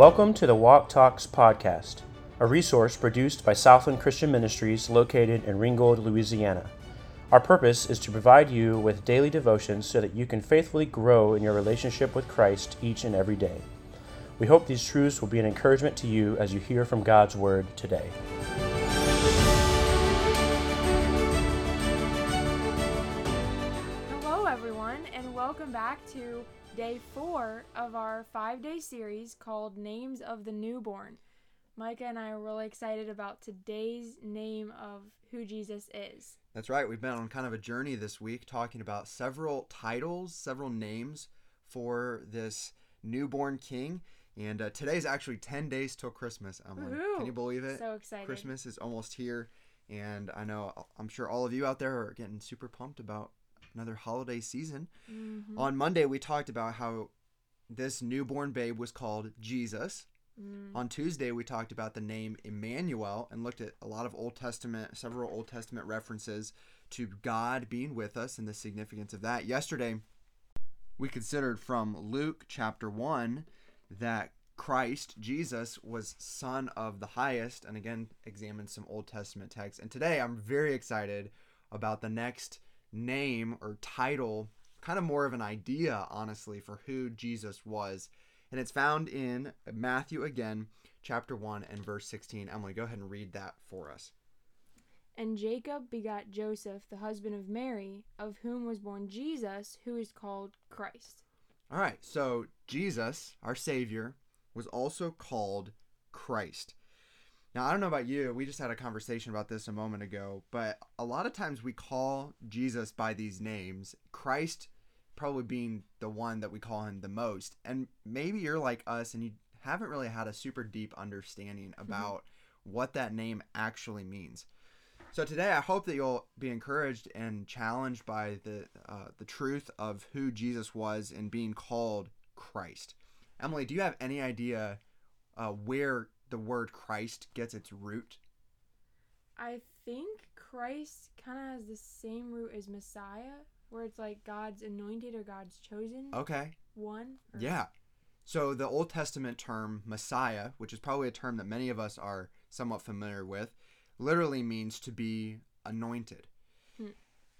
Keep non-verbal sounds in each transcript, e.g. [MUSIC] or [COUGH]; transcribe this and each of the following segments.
Welcome to the Walk Talks podcast, a resource produced by Southland Christian Ministries located in Ringgold, Louisiana. Our purpose is to provide you with daily devotions so that you can faithfully grow in your relationship with Christ each and every day. We hope these truths will be an encouragement to you as you hear from God's Word today. And welcome back to day four of our five day series called Names of the Newborn. Micah and I are really excited about today's name of who Jesus is. That's right. We've been on kind of a journey this week talking about several titles, several names for this newborn king. And uh, today's actually 10 days till Christmas. Woohoo! Can you believe it? So excited. Christmas is almost here. And I know, I'm sure all of you out there are getting super pumped about another holiday season. Mhm. On Monday, we talked about how this newborn babe was called Jesus. Mm. On Tuesday, we talked about the name Emmanuel and looked at a lot of Old Testament, several Old Testament references to God being with us and the significance of that. Yesterday, we considered from Luke chapter 1 that Christ, Jesus, was Son of the Highest, and again, examined some Old Testament texts. And today, I'm very excited about the next name or title, kind of more of an idea, honestly, for who Jesus was and it's found in Matthew again, chapter 1 and verse 16. Emily, go ahead and read that for us. And Jacob begot Joseph, the husband of Mary, of whom was born Jesus, who is called Christ. All right, so Jesus, our Savior, was also called Christ. Now, I don't know about you, we just had a conversation about this a moment ago, but a lot of times we call Jesus by these names, Christ probably being the one that we call him the most. And maybe you're like us and you haven't really had a super deep understanding about what that name actually means. So today, I hope that you'll be encouraged and challenged by the uh, the truth of who Jesus was and being called Christ. Emily, do you have any idea uh, where the word Christ gets its root? I think Christ kind of has the same root as Messiah, where it's like God's anointed or God's chosen Okay, one. or- yeah. So the Old Testament term Messiah, which is probably a term that many of us are somewhat familiar with, literally means to be anointed. Hmm.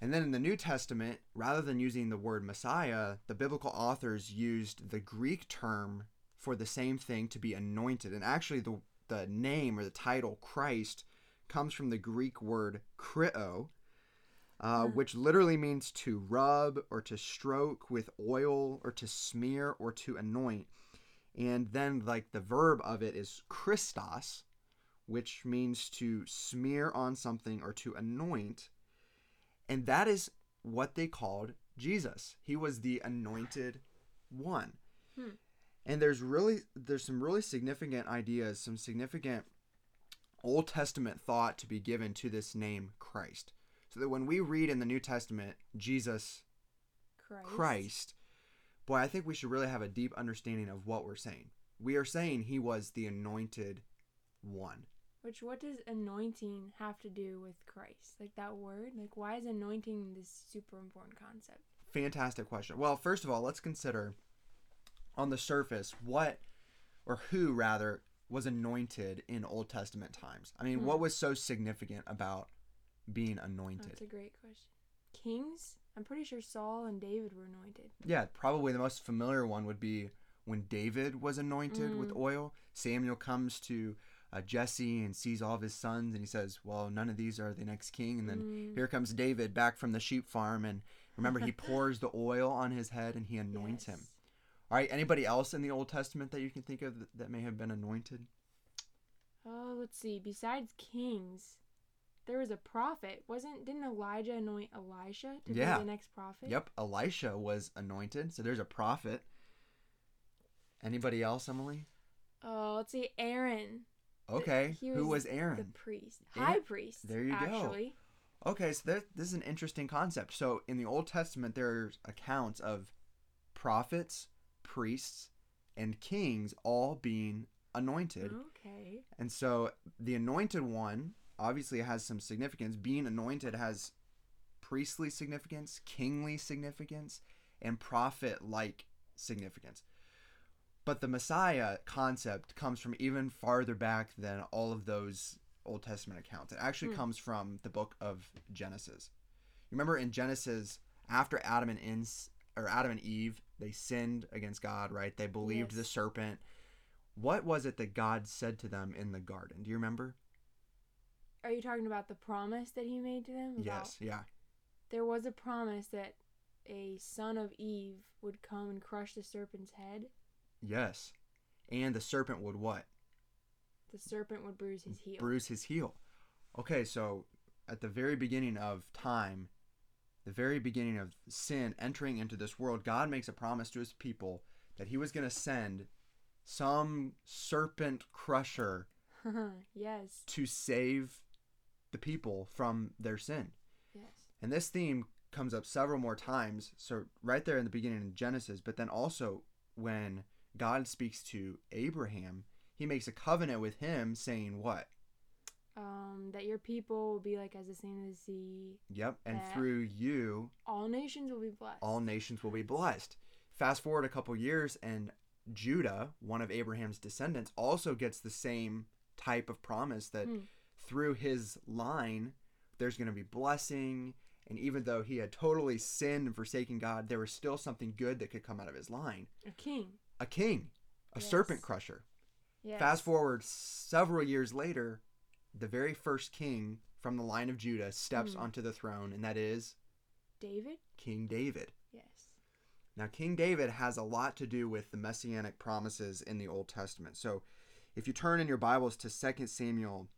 And then in the New Testament, rather than using the word Messiah, the biblical authors used the Greek term for the same thing to be anointed. And actually, the, the name or the title Christ comes from the Greek word kreo, uh, Hmm. which literally means to rub or to stroke with oil or to smear or to anoint. And then, like, the verb of it is Christos, which means to smear on something or to anoint. And that is what they called Jesus. He was the anointed one. Hmm. And there's really there's some really significant ideas, some significant Old Testament thought to be given to this name Christ. So that when we read in the New Testament Jesus Christ. Christ, boy, I think we should really have a deep understanding of what we're saying. We are saying he was the anointed one. Which what does anointing have to do with Christ? Like that word? Like why is anointing this super important concept? Fantastic question. Well, first of all, let's consider on the surface what or who rather was anointed in Old Testament times. I mean, Hmm. what was so significant about being anointed? That's a great question. Kings? I'm pretty sure Saul and David were anointed. Yeah, probably the most familiar one would be when David was anointed with Mm. oil. Samuel comes to uh, Jesse and sees all of his sons, and he says, "Well, none of these are the next king." And then Mm. here comes David back from the sheep farm, and remember he pours the oil on his head and he anoints him. All right, anybody else in the Old Testament that you can think of that, may have been anointed? Oh, let's see. Besides kings, there was a prophet. Wasn't didn't Elijah anoint Elisha to Yeah. be the next prophet? Yep, Elisha was anointed, so there's a prophet. Anybody else, Emily? Oh, let's see. Aaron. Okay, he who was Aaron? The priest. High priest. there you go. actually. Okay, so there, this is an interesting concept. So in the Old Testament, there's accounts of prophets, priests, and kings all being anointed. Okay. And so the anointed one obviously has some significance. Being anointed has priestly significance, kingly significance, and prophet like significance. But the Messiah concept comes from even farther back than all of those Old Testament accounts. It actually Hmm. comes from the book of Genesis. You remember in Genesis, after Adam and or Adam and Eve, they sinned against God, right? They believed the serpent. What was it that God said to them in the garden? Do you remember? Are you talking about the promise that he made to them? About- Yes, yeah. There was a promise that a son of Eve would come and crush the serpent's head. Yes. And the serpent would what? The serpent would bruise his heel. bruise his heel. Okay, so at the very beginning of time, the very beginning of sin entering into this world, God makes a promise to his people that he was going to send some serpent crusher [LAUGHS] yes. to save the people from their sin. Yes. And this theme comes up several more times. So, right there in the beginning of Genesis, but then also when God speaks to Abraham, he makes a covenant with him saying, What? Um, that your people will be like as the sand of the sea. Yep. And through you, All nations will be blessed. all nations will be blessed. Fast forward a couple years, and Judah, one of Abraham's descendants, also gets the same type of promise that Hmm. through his line, there's going to be blessing. And even though he had totally sinned and forsaken God, there was still something good that could come out of his line a king. a king, a Yes. serpent crusher. Yes. Fast forward several years later, the very first king from the line of Judah steps Hmm. onto the throne, and that is David. King David. Yes. Now, King David has a lot to do with the messianic promises in the Old Testament. So, if you turn in your Bibles to 2 Samuel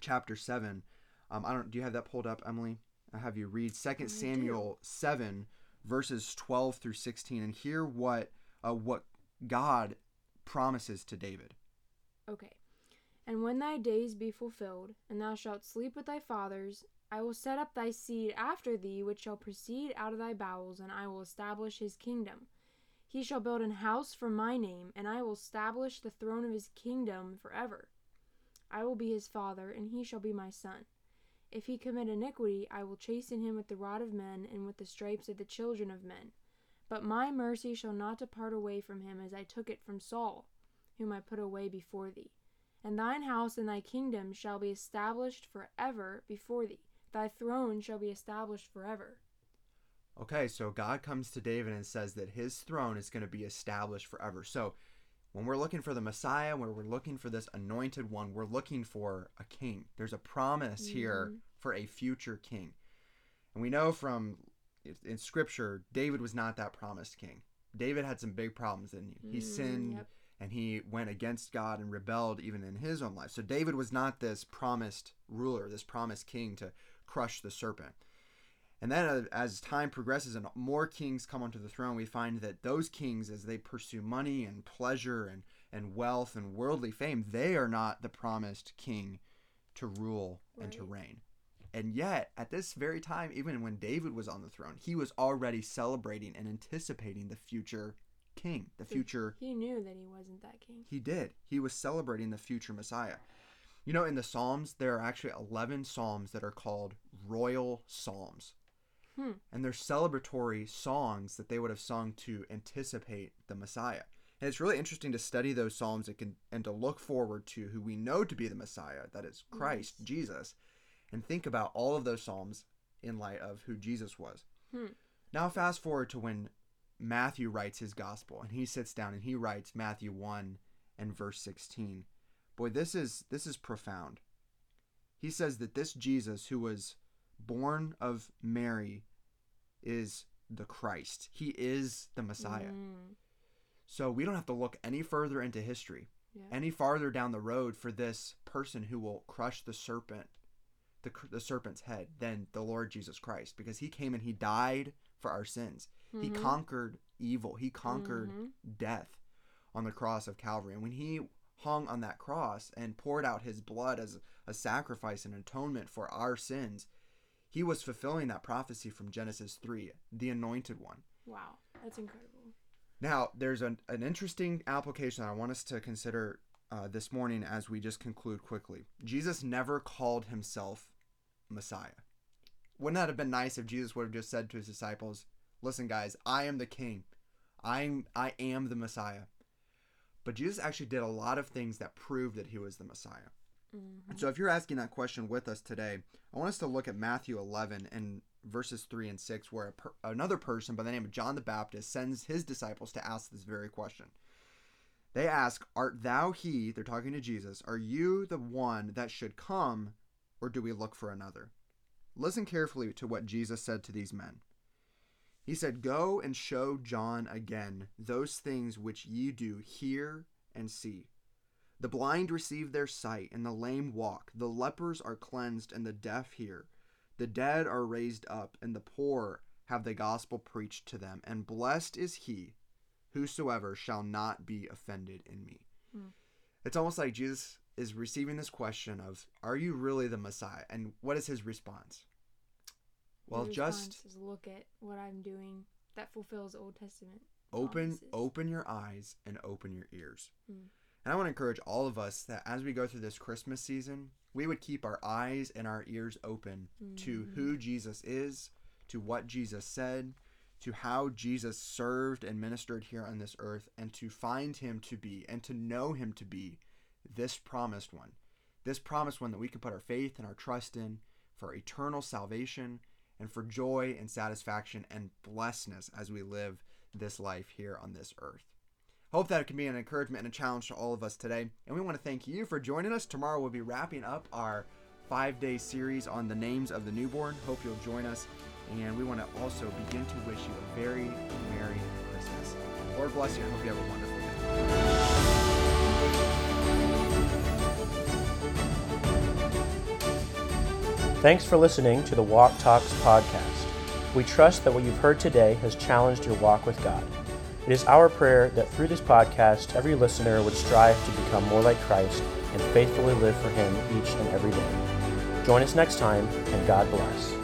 chapter 7, um, I don't do you have that pulled up, Emily? I have you read 2 I Samuel 7 verses 12 through 16 and hear what uh, what God promises to David. Okay. And when thy days be fulfilled, and thou shalt sleep with thy fathers, I will set up thy seed after thee, which shall proceed out of thy bowels, and I will establish his kingdom. He shall build an house for my name, and I will establish the throne of his kingdom forever. I will be his father, and he shall be my son. If he commit iniquity, I will chasten him with the rod of men, and with the stripes of the children of men. But my mercy shall not depart away from him, as I took it from Saul, whom I put away before thee. And thine house and thy kingdom shall be established forever before thee. Thy throne shall be established forever. Okay, so God comes to David and says that his throne is going to be established forever. So when we're looking for the Messiah, when we're looking for this anointed one, we're looking for a king. There's a promise here Mhm. for a future king. And we know from in scripture, David was not that promised king. David had some big problems, didn't he? He Mm, sinned yep. And he went against God and rebelled even in his own life. So David was not this promised ruler, this promised king to crush the serpent. And then uh, as time progresses and more kings come onto the throne, we find that those kings, as they pursue money and pleasure and, and wealth and worldly fame, they are not the promised king to rule and to reign. And yet, at this very time, even when David was on the throne, he was already celebrating and anticipating the future king, the So future He knew that he wasn't that king. he did. He was celebrating the future Messiah. You know, in the Psalms, there are actually 11 Psalms that are called royal Psalms. Hmm. And they're celebratory songs that they would have sung to anticipate the Messiah. And it's really interesting to study those Psalms and, can, and to look forward to who we know to be the Messiah, that is Christ, Yes. Jesus, and think about all of those Psalms in light of who Jesus was. Hmm. Now, fast forward to when Matthew writes his gospel and he sits down and he writes Matthew 1 and verse 16. Boy, this is this is profound. He says that this Jesus who was born of Mary is the Christ. He is the Messiah. Mm, So we don't have to look any further into history, yeah. any farther down the road for this person who will crush the serpent, the, the serpent's head, than the Lord Jesus Christ, because he came and he died for our sins. He Mhm. conquered evil. He conquered Mhm. death on the cross of Calvary. And when he hung on that cross and poured out his blood as a sacrifice and atonement for our sins, he was fulfilling that prophecy from Genesis 3, the anointed one. Wow, that's incredible. Now, there's an, an interesting application that I want us to consider uh, this morning as we just conclude quickly. Jesus never called himself Messiah. Wouldn't that have been nice if Jesus would have just said to his disciples, "Listen, guys, I am the King. I'm I am the Messiah." but Jesus actually did a lot of things that proved that he was the Messiah. Mhm. So, if you're asking that question with us today, I want us to look at Matthew 11 and verses 3 and 6, where a per- another person by the name of John the Baptist sends his disciples to ask this very question. They ask, Art thou he, they're talking to Jesus, are you the one that should come, or do we look for another? Listen carefully to what Jesus said to these men. He said, Go and show John again those things which ye do hear and see. The blind receive their sight, and the lame walk. The lepers are cleansed, and the deaf hear. The dead are raised up, and the poor have the gospel preached to them. And blessed is he whosoever shall not be offended in me. Hmm. It's almost like Jesus is receiving this question of, Are you really the Messiah? And what is his response? Well, just is look at what I'm doing that fulfills Old Testament. open promises. open your eyes and open your ears Mm. and i want to encourage all of us that as we go through this christmas season we would keep our eyes and our ears open to Mhm. who jesus is to what jesus said to how jesus served and ministered here on this earth and to find him to be and to know him to be this promised one this promised one that we can put our faith and our trust in for eternal salvation and for joy and satisfaction and blessedness as we live this life here on this earth. Hope that it can be an encouragement and a challenge to all of us today. And we want to thank you for joining us. Tomorrow we'll be wrapping up our five day series on the names of the newborn. Hope you'll join us. And we want to also begin to wish you a very Merry Christmas. Lord bless you and hope you have a wonderful day. Thanks for listening to the Walk Talks podcast. We trust that what you've heard today has challenged your walk with God. It is our prayer that through this podcast, every listener would strive to become more like Christ and faithfully live for Him each and every day. Join us next time, and God bless.